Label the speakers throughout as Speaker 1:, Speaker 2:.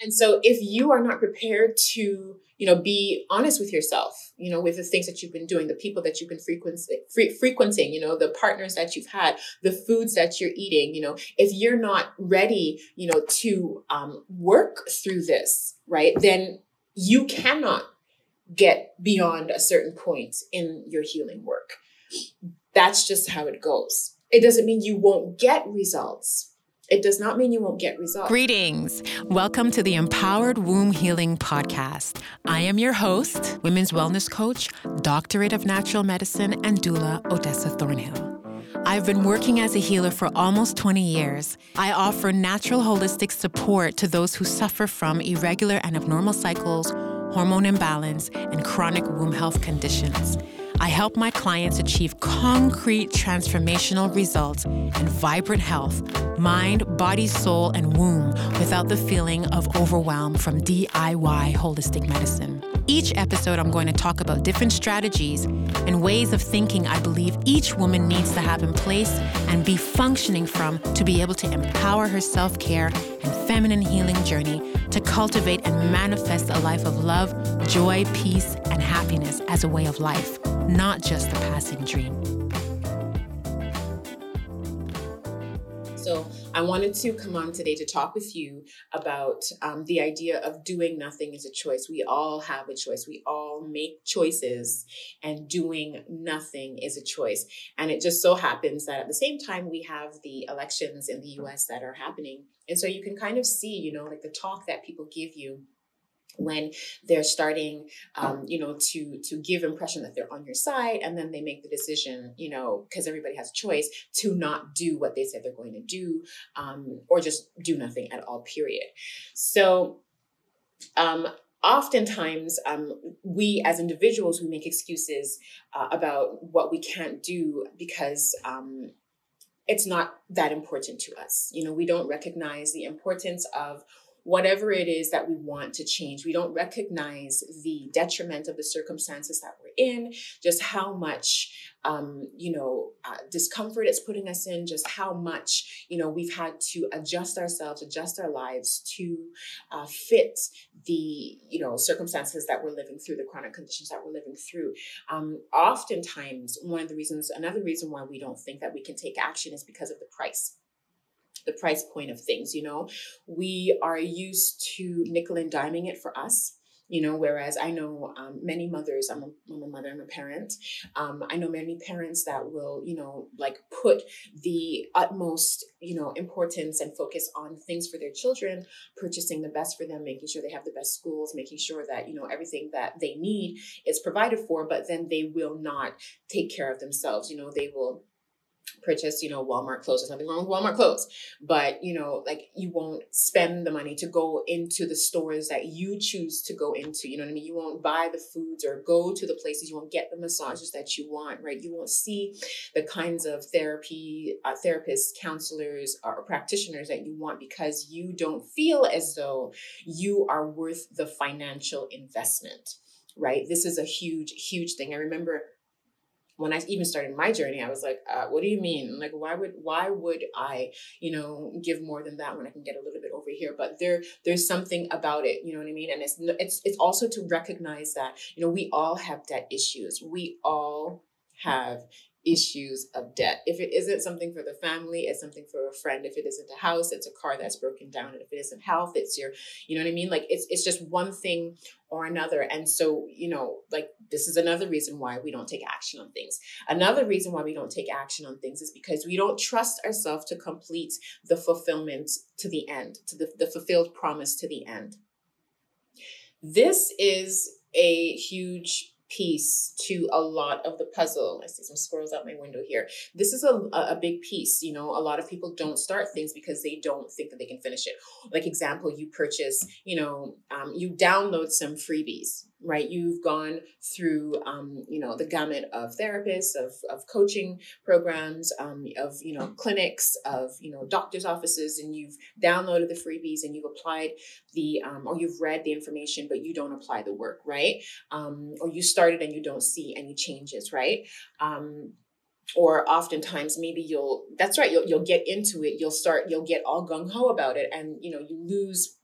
Speaker 1: And so if you are not prepared to, you know, be honest with yourself, you know, with the things that you've been doing, the people that you've been frequenting, frequenting, you know, the partners that you've had, the foods that you're eating, you know, if you're not ready, you know, to um, work through this, right, then you cannot get beyond a certain point in your healing work. That's just how it goes. It doesn't mean you won't get results it does not mean you won't get results.
Speaker 2: Greetings. Welcome to the Empowered Womb Healing Podcast. I am your host, women's wellness coach, doctorate of natural medicine, and doula Odessa Thornhill. I've been working as a healer for almost 20 years. I offer natural holistic support to those who suffer from irregular and abnormal cycles, hormone imbalance, and chronic womb health conditions. I help my clients achieve concrete transformational results and vibrant health, mind, body, soul, and womb without the feeling of overwhelm from DIY holistic medicine. Each episode, I'm going to talk about different strategies and ways of thinking I believe each woman needs to have in place and be functioning from to be able to empower her self care and feminine healing journey to cultivate and manifest a life of love, joy, peace, and happiness as a way of life not just a passing dream.
Speaker 1: So, I wanted to come on today to talk with you about um, the idea of doing nothing is a choice. We all have a choice. We all make choices, and doing nothing is a choice. And it just so happens that at the same time, we have the elections in the US that are happening. And so you can kind of see, you know, like the talk that people give you when they're starting um, you know to to give impression that they're on your side and then they make the decision you know because everybody has a choice to not do what they said they're going to do um, or just do nothing at all period. So um, oftentimes um, we as individuals we make excuses uh, about what we can't do because um, it's not that important to us. You know we don't recognize the importance of whatever it is that we want to change. We don't recognize the detriment of the circumstances that we're in, just how much, um, you know, uh, discomfort it's putting us in, just how much, you know, we've had to adjust ourselves, adjust our lives to uh, fit the, you know, circumstances that we're living through, the chronic conditions that we're living through. Um, oftentimes, one of the reasons, another reason why we don't think that we can take action is because of the price the price point of things. You know, we are used to nickel and diming it for us you know whereas i know um, many mothers I'm a, I'm a mother i'm a parent um, i know many parents that will you know like put the utmost you know importance and focus on things for their children purchasing the best for them making sure they have the best schools making sure that you know everything that they need is provided for but then they will not take care of themselves you know they will purchase, you know, Walmart clothes. There's nothing wrong with Walmart clothes, but you know, like you won't spend the money to go into the stores that you choose to go into. You know what I mean? You won't buy the foods or go to the places. You won't get the massages that you want, right? You won't see the kinds of therapy, uh, therapists, counselors, or practitioners that you want because you don't feel as though you are worth the financial investment, right? This is a huge, huge thing. I remember when I even started my journey, I was like, uh, "What do you mean? Like, why would why would I, you know, give more than that when I can get a little bit over here?" But there there's something about it, you know what I mean? And it's it's it's also to recognize that you know we all have debt issues. We all have issues of debt. If it isn't something for the family, it's something for a friend. If it isn't a house, it's a car that's broken down. And if it isn't health, it's your, you know what I mean? Like it's it's just one thing or another. And so, you know, like this is another reason why we don't take action on things. Another reason why we don't take action on things is because we don't trust ourselves to complete the fulfillment to the end, to the, the fulfilled promise to the end. This is a huge piece to a lot of the puzzle. I see some squirrels out my window here. This is a, a big piece. You know, a lot of people don't start things because they don't think that they can finish it. Like example, you purchase, you know, um, you download some freebies, right? You've gone through, um, you know, the gamut of therapists, of, of coaching programs, um, of, you know, clinics, of, you know, doctor's offices, and you've downloaded the freebies and you've applied the, um, or you've read the information, but you don't apply the work, right? Um, or you started and you don't see any changes, right? Um, or oftentimes maybe you'll that's right you'll, you'll get into it you'll start you'll get all gung-ho about it and you know you lose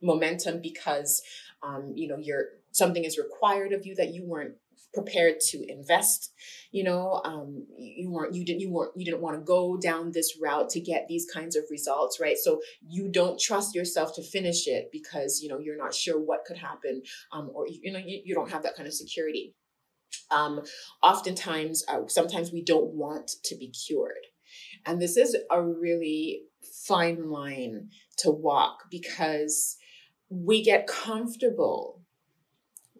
Speaker 1: momentum because um, you know you're something is required of you that you weren't prepared to invest you know um, you weren't you didn't you weren't you didn't want to go down this route to get these kinds of results right? So you don't trust yourself to finish it because you know you're not sure what could happen um, or you know you, you don't have that kind of security. Um, oftentimes uh, sometimes we don't want to be cured. And this is a really fine line to walk because we get comfortable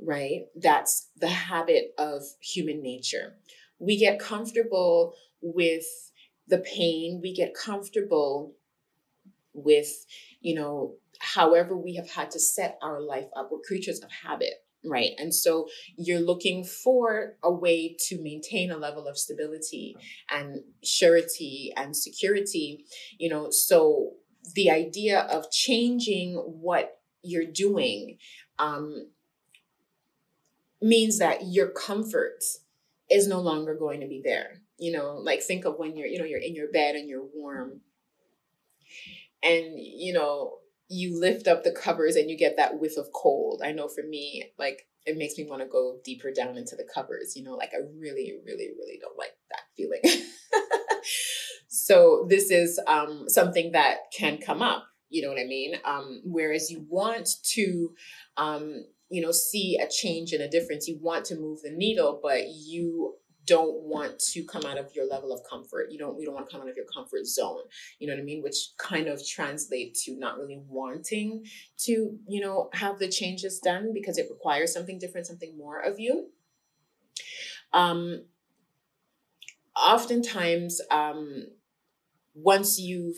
Speaker 1: right? That's the habit of human nature. We get comfortable with the pain, we get comfortable with, you know, however we have had to set our life up. We're creatures of habit, right? And so you're looking for a way to maintain a level of stability and surety and security, you know, so the idea of changing what you're doing um, means that your comfort is no longer going to be there. You know, like think of when you're, you know, you're in your bed and you're warm and, you know, you lift up the covers and you get that whiff of cold. I know for me, like it makes me want to go deeper down into the covers, you know, like I really, really, really don't like that feeling. so this is um, something that can come up, you know what I mean? Um, whereas you want to um, you know see a change and a difference. You want to move the needle but you don't want to come out of your level of comfort. You don't you don't want to come out of your comfort zone. You know what i mean? Which kind of translates to not really wanting to you know have the changes done because it requires something different something more of you. Um oftentimes um once you've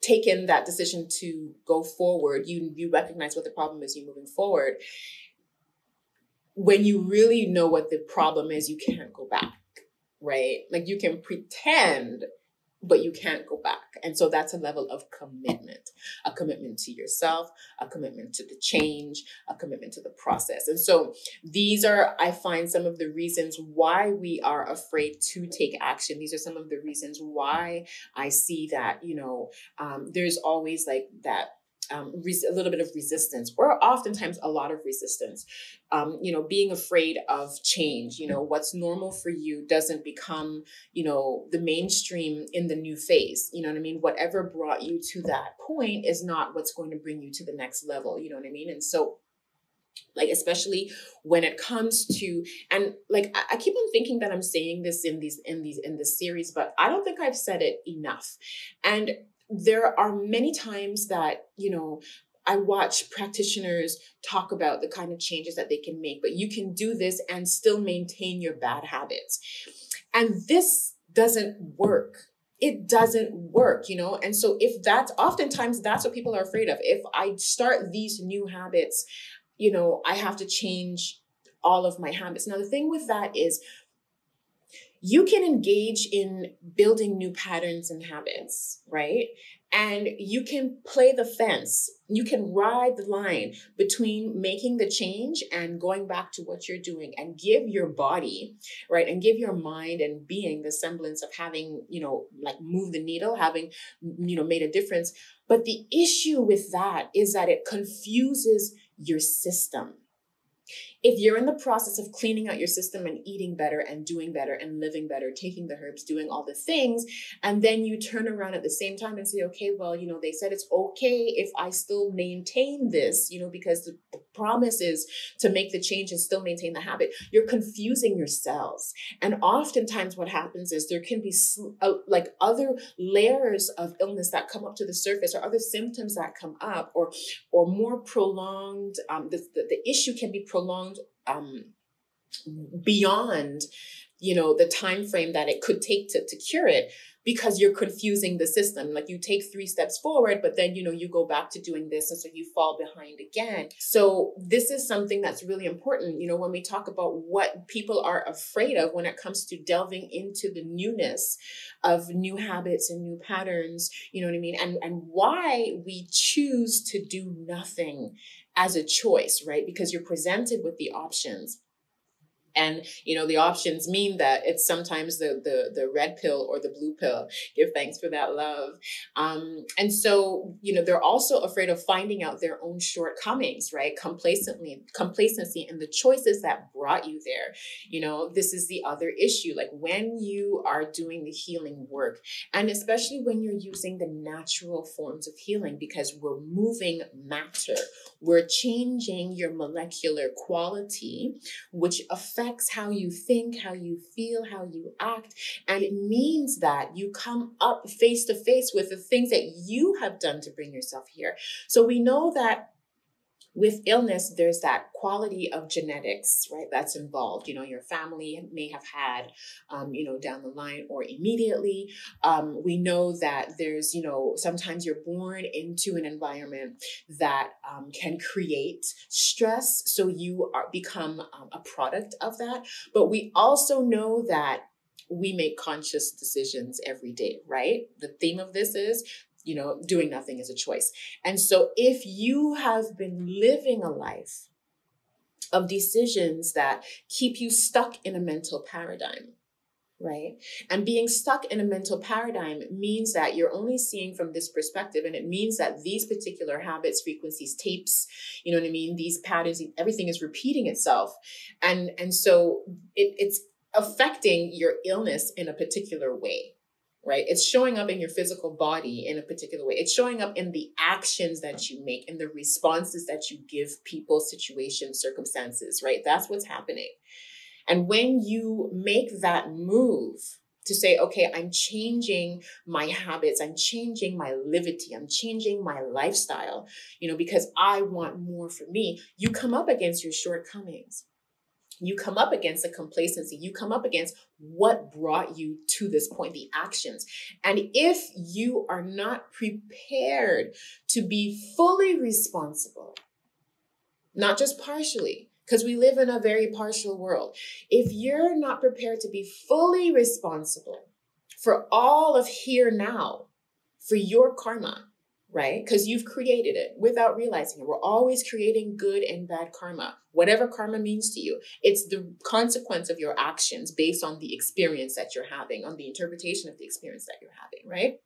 Speaker 1: taken that decision to go forward, you you recognize what the problem is, you're moving forward. When you really know what the problem is, you can't go back, right? Like you can pretend but you can't go back. And so that's a level of commitment, a commitment to yourself, a commitment to the change, a commitment to the process. And so these are, I find, some of the reasons why we are afraid to take action. These are some of the reasons why I see that, you know, um, there's always like that um, res- a little bit of resistance. Or oftentimes a lot of resistance. Um, you know being afraid of change you know what's normal for you doesn't become you know the mainstream in the new phase. You know what i mean? Whatever brought you to that point is not what's going to bring you to the next level. You know what i mean? And so like especially when it comes to and like I, I, keep on thinking that i'm saying this in these in these in this series but i don't think i've said it enough. And there are many times that, you know, I watch practitioners talk about the kind of changes that they can make, but you can do this and still maintain your bad habits. And this doesn't work. It doesn't work, you know? And so, if that's oftentimes that's what people are afraid of. If I start these new habits, you know, I have to change all of my habits. Now, the thing with that is you can engage in building new patterns and habits, right? And you can play the fence. You can ride the line between making the change and going back to what you're doing and give your body, right? And give your mind and being the semblance of having, you know, like move the needle, having, you know, made a difference. But the issue with that is that it confuses your system if you're in the process of cleaning out your system and eating better and doing better and living better, taking the herbs, doing all the things, and then you turn around at the same time and say, okay, well, you know, they said it's okay if I still maintain this, you know, because the, promise is to make the change and still maintain the habit. You're confusing yourselves. And oftentimes what happens is there can be sl- uh, like other layers of illness that come up to the surface or other symptoms that come up or or more prolonged um, the, the, the issue can be prolonged um, beyond you know the time frame that it could take to, to cure it because you're confusing the system like you take three steps forward but then you know you go back to doing this and so you fall behind again so this is something that's really important you know when we talk about what people are afraid of when it comes to delving into the newness of new habits and new patterns you know what i mean and and why we choose to do nothing as a choice, right? Because you're presented with the options. And you know the options mean that it's sometimes the the the red pill or the blue pill. Give thanks for that love. Um and so you know they're also afraid of finding out their own shortcomings right? Complacently complacency and the choices that brought you there. You know this is the other issue. Like when you are doing the healing work and especially when you're using the natural forms of healing because we're moving matter we're changing your molecular quality which affects how you think, how you feel, how you act. And it means that you come up face to face with the things that you have done to bring yourself here. So we know that with illness, there's that quality of genetics, right? That's involved. You know, your family may have had, um, you know, down the line or immediately. Um, we know that there's, you know, sometimes you're born into an environment that um, can create stress. So you are become um, a product of that. But we also know that we make conscious decisions every day, right? The theme of this is you know, doing nothing is a choice. And so if you have been living a life of decisions that keep you stuck in a mental paradigm, right? And being stuck in a mental paradigm means that you're only seeing from this perspective. And it means that these particular habits, frequencies, tapes, you know what I mean? These patterns, everything is repeating itself. And, and so it, it's affecting your illness in a particular way right? It's showing up in your physical body in a particular way. It's showing up in the actions that you make and the responses that you give people, situations, circumstances, right? That's what's happening. And when you make that move to say, okay, I'm changing my habits, I'm changing my livity, I'm changing my lifestyle, you know, because I want more for me, you come up against your shortcomings you come up against the complacency you come up against what brought you to this point the actions. And if you are not prepared to be fully responsible not just partially because we live in a very partial world if you're not prepared to be fully responsible for all of here now for your karma right? Because you've created it without realizing it. We're always creating good and bad karma, whatever karma means to you. It's the consequence of your actions based on the experience that you're having, on the interpretation of the experience that you're having, right?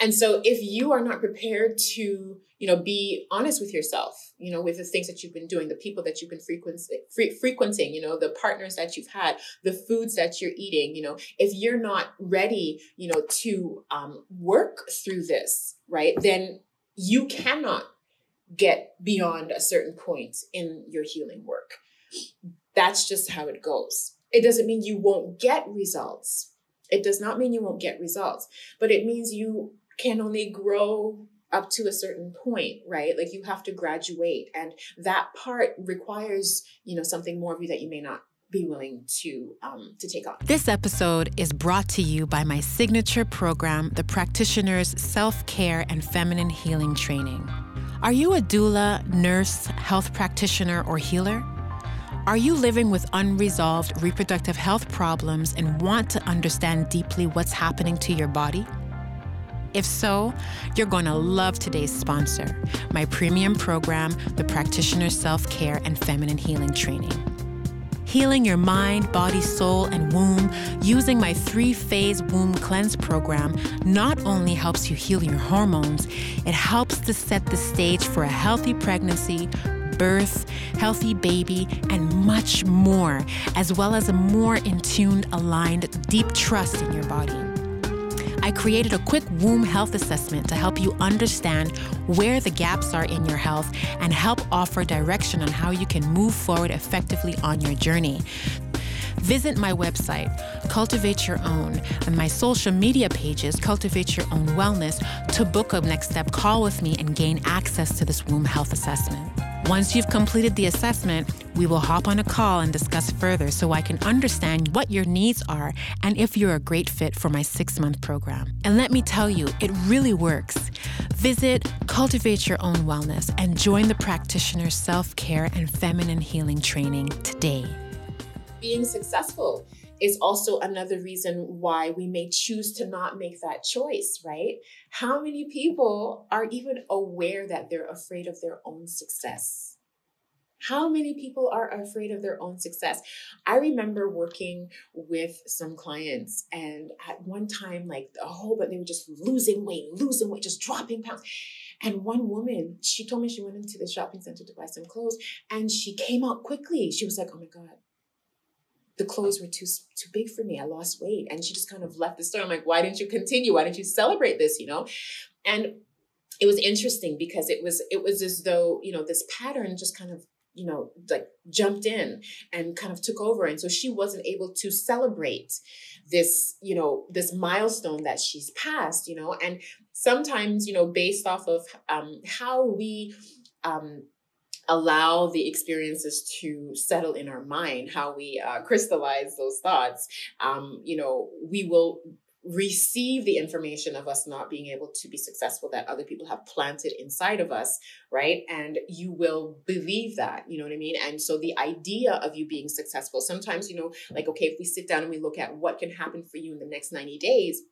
Speaker 1: And so if you are not prepared to, you know, be honest with yourself, you know, with the things that you've been doing, the people that you've been frequenting, fre- frequenting, you know, the partners that you've had, the foods that you're eating, you know, if you're not ready, you know, to um, work through this, right, then you cannot get beyond a certain point in your healing work. That's just how it goes. It doesn't mean you won't get results. It does not mean you won't get results, but it means you can only grow up to a certain point, right? Like you have to graduate and that part requires, you know, something more of you that you may not be willing to um, to take on.
Speaker 2: This episode is brought to you by my signature program, the Practitioner's Self Care and Feminine Healing Training. Are you a doula, nurse, health practitioner, or healer? Are you living with unresolved reproductive health problems and want to understand deeply what's happening to your body? If so, you're going to love today's sponsor, my premium program, the Practitioner Self Care and Feminine Healing Training. Healing your mind, body, soul, and womb using my three phase womb cleanse program not only helps you heal your hormones, it helps to set the stage for a healthy pregnancy, birth, healthy baby, and much more, as well as a more in tuned, aligned, deep trust in your body. I created a quick womb health assessment to help you understand where the gaps are in your health and help offer direction on how you can move forward effectively on your journey. Visit my website, Cultivate Your Own, and my social media pages, Cultivate Your Own Wellness, to book a next step call with me and gain access to this womb health assessment. Once you've completed the assessment, we will hop on a call and discuss further so I can understand what your needs are and if you're a great fit for my six month program. And let me tell you, it really works. Visit Cultivate Your Own Wellness and join the practitioner self care and feminine healing training today.
Speaker 1: Being successful is also another reason why we may choose to not make that choice, right? How many people are even aware that they're afraid of their own success? How many people are afraid of their own success? I remember working with some clients, and at one time, like a whole, but they were just losing weight, losing weight, just dropping pounds. And one woman, she told me she went into the shopping center to buy some clothes, and she came out quickly. She was like, "Oh my god, the clothes were too too big for me. I lost weight." And she just kind of left the store. I'm like, "Why didn't you continue? Why didn't you celebrate this?" You know, and it was interesting because it was it was as though you know this pattern just kind of you know, like jumped in and kind of took over. And so she wasn't able to celebrate this, you know, this milestone that she's passed, you know, and sometimes, you know, based off of um, how we, um, allow the experiences to settle in our mind how we uh, crystallize those thoughts um, you know we will receive the information of us not being able to be successful that other people have planted inside of us, right? And you will believe that, you know what I mean? And so the idea of you being successful, sometimes, you know, like, okay, if we sit down and we look at what can happen for you in the next 90 days,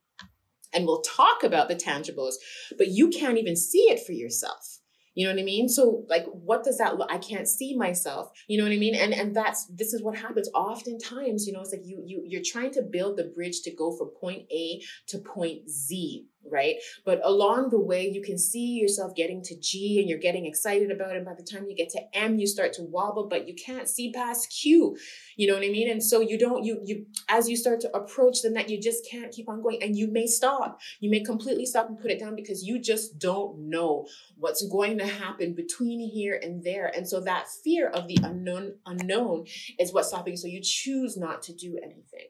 Speaker 1: and we'll talk about the tangibles, but you can't even see it for yourself you know what I mean? So like what does that look? I can't see myself. You know what I mean? And and that's this is what happens oftentimes, you know, it's like you you you're trying to build the bridge to go from point A to point Z right? But along the way, you can see yourself getting to G and you're getting excited about it. By the time you get to M, you start to wobble, but you can't see past Q. You know what I mean? And so you don't, you, you, as you start to approach the net, you just can't keep on going and you may stop. You may completely stop and put it down because you just don't know what's going to happen between here and there. And so that fear of the unknown, unknown is what's stopping. So you choose not to do anything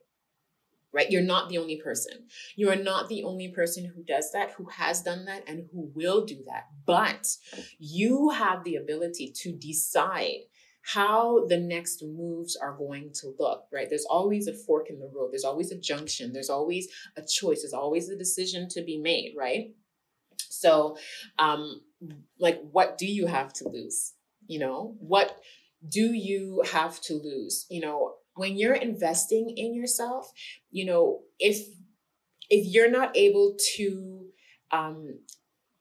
Speaker 1: right? You're not the only person. You are not the only person who does that, who has done that, and who will do that. But you have the ability to decide how the next moves are going to look, right? There's always a fork in the road, there's always a junction, there's always a choice, there's always a decision to be made, right? So, um, like, what do you have to lose? You know, what do you have to lose? You know, when you're investing in yourself, you know, if if you're not able to um,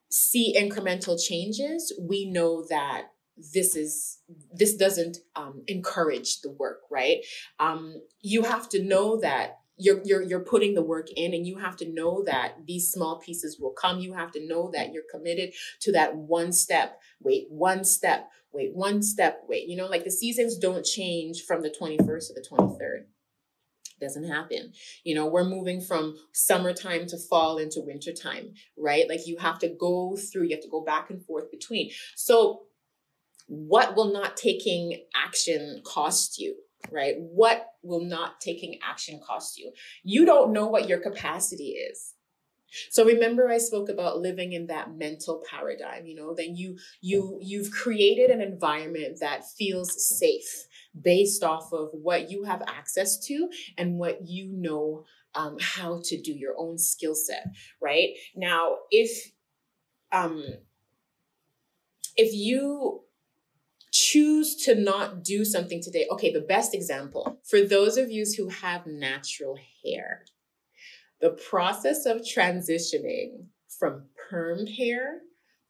Speaker 1: see incremental changes, we know that this is this doesn't um, encourage the work, right? Um, you have to know that you're you're you're putting the work in and you have to know that these small pieces will come. You have to know that you're committed to that one step. Wait one step. Wait one step. Wait you know like the seasons don't change from the 21st to the 23rd doesn't happen. You know we're moving from summertime to fall into wintertime right? Like you have to go through you have to go back and forth between. So what will not taking action cost you right? What will not taking action cost you? You don't know what your capacity is. So remember I spoke about living in that mental paradigm, you know, then you you you've created an environment that feels safe based off of what you have access to and what you know um, how to do your own skill set, right? Now, if um if you choose to not do something today. Okay, the best example for those of you who have natural hair, the process of transitioning from permed hair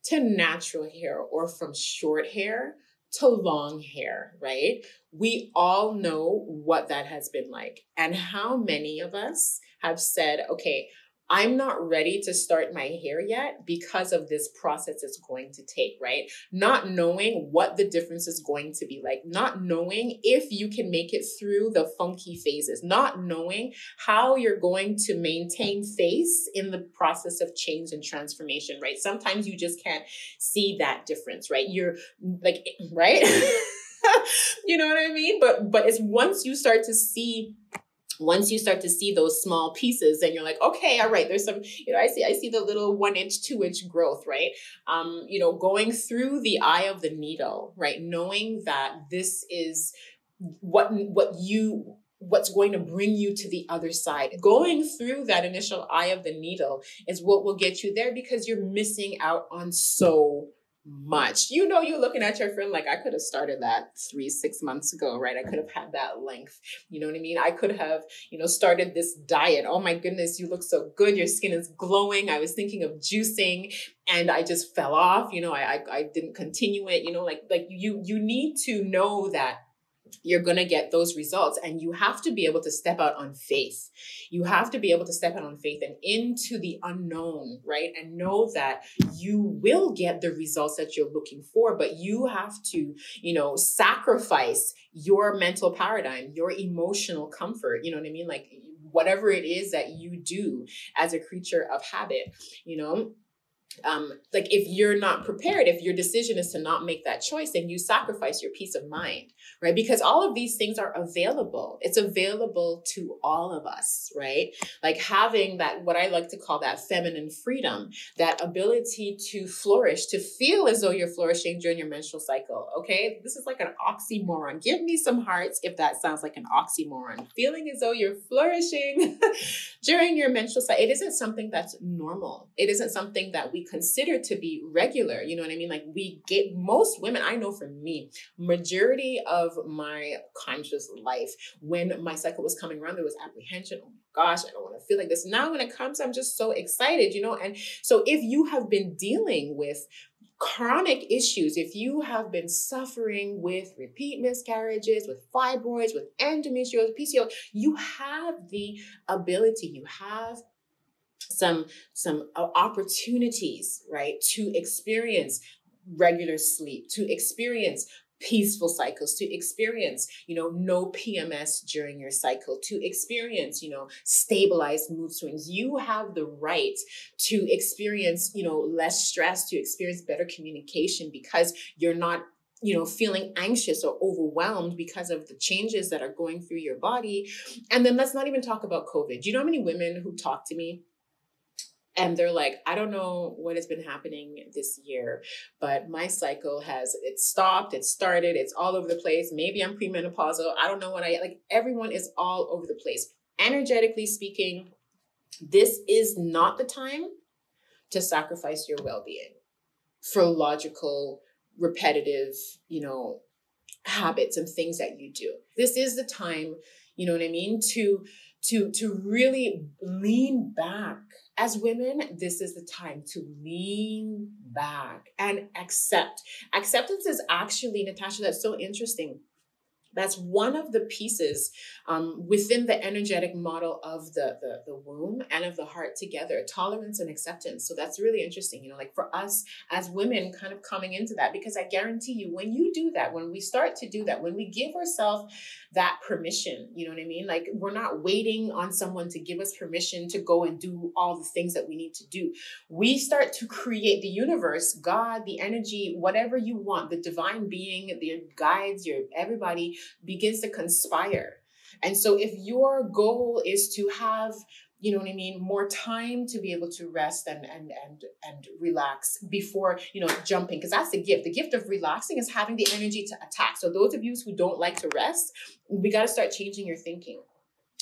Speaker 1: to natural hair or from short hair to long hair, right? We all know what that has been like. And how many of us have said, okay, I'm not ready to start my hair yet because of this process it's going to take, right? Not knowing what the difference is going to be like, not knowing if you can make it through the funky phases, not knowing how you're going to maintain face in the process of change and transformation, right? Sometimes you just can't see that difference, right? You're like, right? you know what I mean? But but it's once you start to see once you start to see those small pieces and you're like okay all right there's some you know i see i see the little one inch two inch growth right? Um you know going through the eye of the needle right? Knowing that this is what what you what's going to bring you to the other side. Going through that initial eye of the needle is what will get you there because you're missing out on so much. You know, you're looking at your friend like, I could have started that three, six months ago, right? I could have had that length. You know what I mean? I could have, you know, started this diet. Oh my goodness, you look so good. Your skin is glowing. I was thinking of juicing and I just fell off. You know, I, I, I didn't continue it. You know, like, like you, you need to know that you're going to get those results and you have to be able to step out on faith. You have to be able to step out on faith and into the unknown right? And know that you will get the results that you're looking for but you have to you know sacrifice your mental paradigm your emotional comfort you know what i mean? Like whatever it is that you do as a creature of habit you know um, like if you're not prepared, if your decision is to not make that choice, then you sacrifice your peace of mind, right? Because all of these things are available. It's available to all of us, right? Like having that, what I like to call that feminine freedom, that ability to flourish, to feel as though you're flourishing during your menstrual cycle. Okay. This is like an oxymoron. Give me some hearts if that sounds like an oxymoron. Feeling as though you're flourishing during your menstrual cycle. It isn't something that's normal. It isn't something that we consider to be regular. You know what I mean? Like we get most women, I know for me, majority of my conscious life, when my cycle was coming around, there was apprehension. Oh my gosh, I don't want to feel like this. Now when it comes, I'm just so excited, you know? And so if you have been dealing with chronic issues, if you have been suffering with repeat miscarriages, with fibroids, with endometriosis, PCO, you have the ability, you have some some uh, opportunities right to experience regular sleep to experience peaceful cycles to experience you know no pms during your cycle to experience you know stabilized mood swings. You have the right to experience you know less stress to experience better communication because you're not you know feeling anxious or overwhelmed because of the changes that are going through your body. And then let's not even talk about covid. You know how many women who talk to me and they're like i don't know what has been happening this year but my cycle has it stopped it started it's all over the place. Maybe i'm premenopausal i don't know what i like everyone is all over the place. Energetically speaking this is not the time to sacrifice your well-being for logical repetitive you know habits and things that you do. This is the time you know what i mean to to to really lean back as women, this is the time to lean back and accept. Acceptance is actually, Natasha, that's so interesting that's one of the pieces um, within the energetic model of the, the, the womb and of the heart together tolerance and acceptance. So that's really interesting you know like for us as women kind of coming into that because i guarantee you when you do that when we start to do that when we give ourselves that permission you know what i mean? Like we're not waiting on someone to give us permission to go and do all the things that we need to do. We start to create the universe god the energy whatever you want the divine being the guides your everybody begins to conspire. And so if your goal is to have you know what I mean, more time to be able to rest and and and and relax before you know jumping, because that's the gift. The gift of relaxing is having the energy to attack. So those of you who don't like to rest, we got to start changing your thinking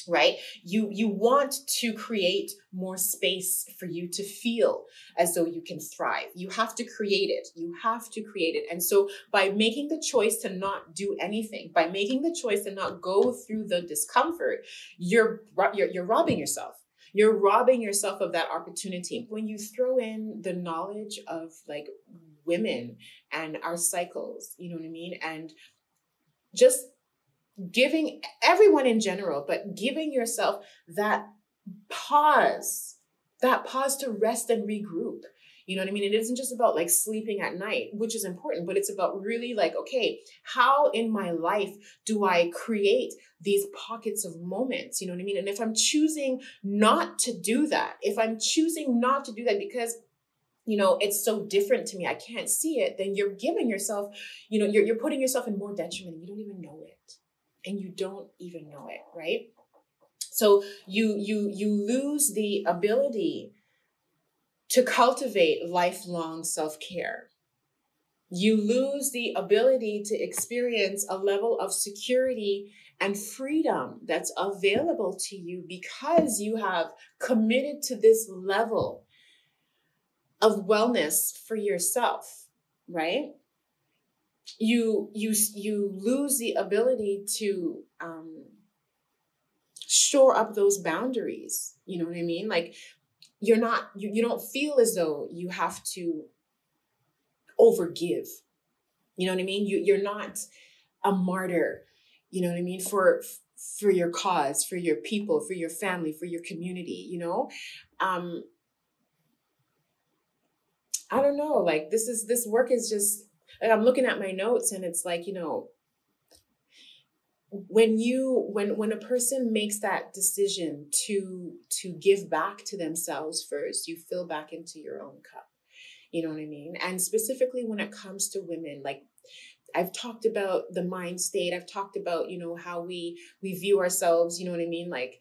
Speaker 1: right? You you want to create more space for you to feel as though you can thrive. You have to create it. You have to create it. And so by making the choice to not do anything by making the choice to not go through the discomfort you're you're, you're robbing yourself. You're robbing yourself of that opportunity. When you throw in the knowledge of like women and our cycles you know what i mean? And just giving everyone in general, but giving yourself that pause, that pause to rest and regroup. You know what I mean? It isn't just about like sleeping at night, which is important, but it's about really like, okay, how in my life do I create these pockets of moments? You know what I mean? And if I'm choosing not to do that, if I'm choosing not to do that because you know it's so different to me i can't see it then you're giving yourself you know you're, you're putting yourself in more detriment and you don't even know it and you don't even know it, right? So you you you lose the ability to cultivate lifelong self-care. You lose the ability to experience a level of security and freedom that's available to you because you have committed to this level of wellness for yourself right? You you you lose the ability to um, shore up those boundaries. You know what I mean? Like you're not you, you don't feel as though you have to overgive. You know what I mean? You you're not a martyr. You know what I mean? For for your cause, for your people, for your family, for your community, you know? Um I don't know, like this is this work is just like I'm looking at my notes and it's like, you know, when you when when a person makes that decision to to give back to themselves first, you fill back into your own cup. You know what I mean? And specifically when it comes to women, like I've talked about the mind state. I've talked about, you know, how we we view ourselves, you know what I mean? Like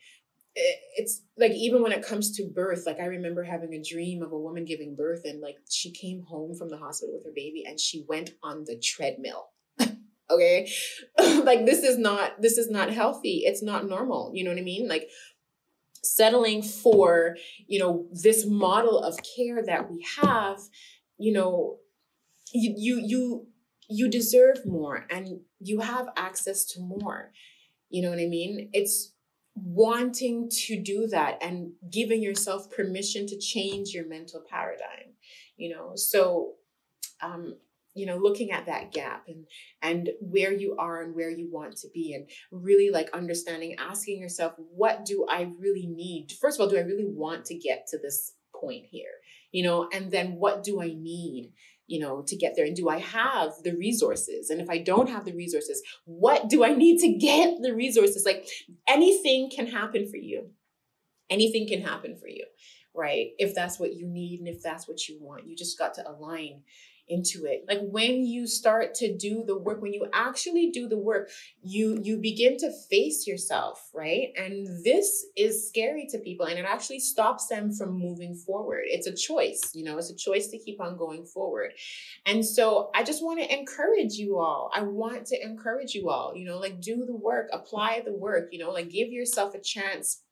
Speaker 1: it's like even when it comes to birth, like I remember having a dream of a woman giving birth and like she came home from the hospital with her baby and she went on the treadmill. okay? like this is not this is not healthy. It's not normal. You know what I mean? Like settling for, you know, this model of care that we have, you know, you you you deserve more and you have access to more. You know what I mean? It's wanting to do that and giving yourself permission to change your mental paradigm, you know? So, um, you know looking at that gap and and where you are and where you want to be and really like understanding asking yourself what do i really need? First of all do i really want to get to this point here? You know and then what do i need you know, to get there? And do I have the resources? And if I don't have the resources, what do I need to get the resources? Like anything can happen for you. Anything can happen for you, right? If that's what you need and if that's what you want, you just got to align into it. Like when you start to do the work when you actually do the work you you begin to face yourself right? And this is scary to people and it actually stops them from moving forward. It's a choice you know it's a choice to keep on going forward. And so i just want to encourage you all. I want to encourage you all you know like do the work apply the work you know like give yourself a chance.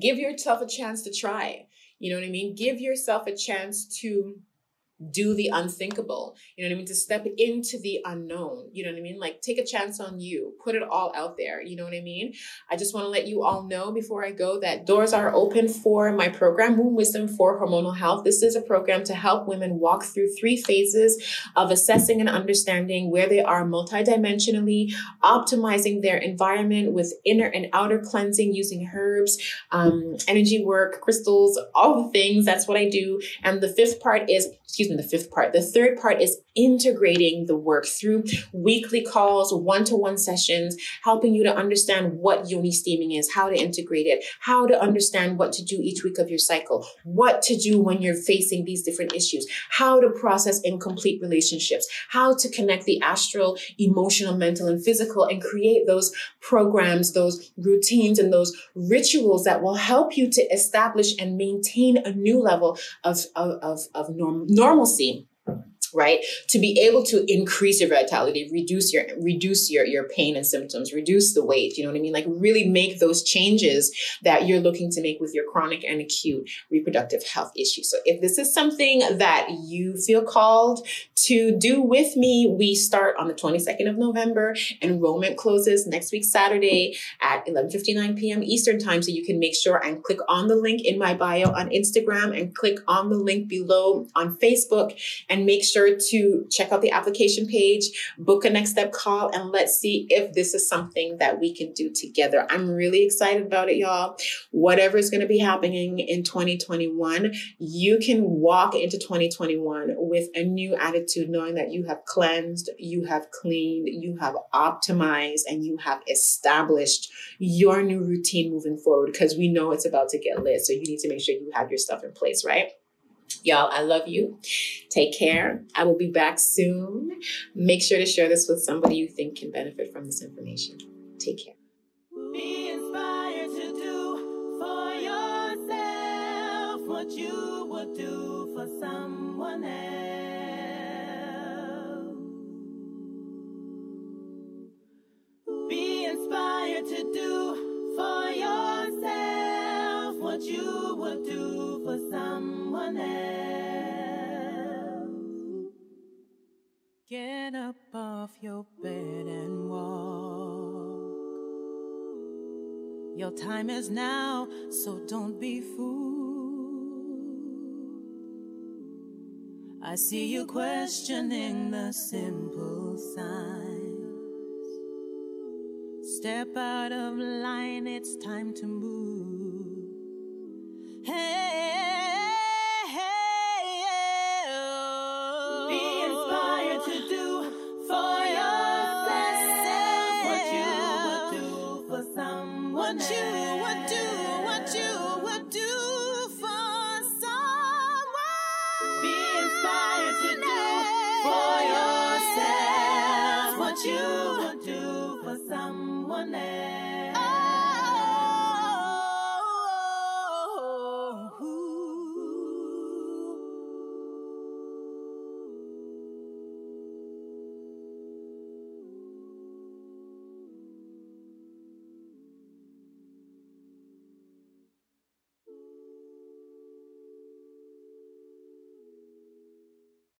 Speaker 1: Give yourself a chance to try you know what i mean? Give yourself a chance to do the unthinkable. You know what I mean? To step into the unknown. You know what I mean? Like take a chance on you, put it all out there. You know what I mean? I just want to let you all know before I go that doors are open for my program, Womb Wisdom for Hormonal Health. This is a program to help women walk through three phases of assessing and understanding where they are multidimensionally, optimizing their environment with inner and outer cleansing using herbs, um, energy work, crystals, all the things. That's what I do. And the fifth part is, excuse me, the fifth part. The third part is integrating the work through weekly calls, one to one sessions, helping you to understand what yoni steaming is, how to integrate it, how to understand what to do each week of your cycle, what to do when you're facing these different issues, how to process incomplete relationships, how to connect the astral, emotional, mental, and physical, and create those programs, those routines, and those rituals that will help you to establish and maintain a new level of, of, of, of norm, normalcy right? To be able to increase your vitality reduce your reduce your your pain and symptoms reduce the weight you know what i mean? Like really make those changes that you're looking to make with your chronic and acute reproductive health issues. So if this is something that you feel called to do with me we start on the 22nd of november. Enrollment closes next week saturday at 11:59 p.m. eastern time. So you can make sure and click on the link in my bio on instagram and click on the link below on facebook and make sure sure to check out the application page, book a next step call, and let's see if this is something that we can do together. I'm really excited about it, y'all. Whatever is going to be happening in 2021, you can walk into 2021 with a new attitude, knowing that you have cleansed, you have cleaned, you have optimized, and you have established your new routine moving forward because we know it's about to get lit. So you need to make sure you have your stuff in place, right? Y'all, I love you. Take care. I will be back soon. Make sure to share this with somebody you think can benefit from this information. Take care. Be inspired to do for yourself what you would do for someone else. Be inspired to do for what you would do for someone else.
Speaker 2: Get up off your bed and walk. Your time is now, so don't be fooled. I see you questioning the simple signs. Step out of line, it's time to move.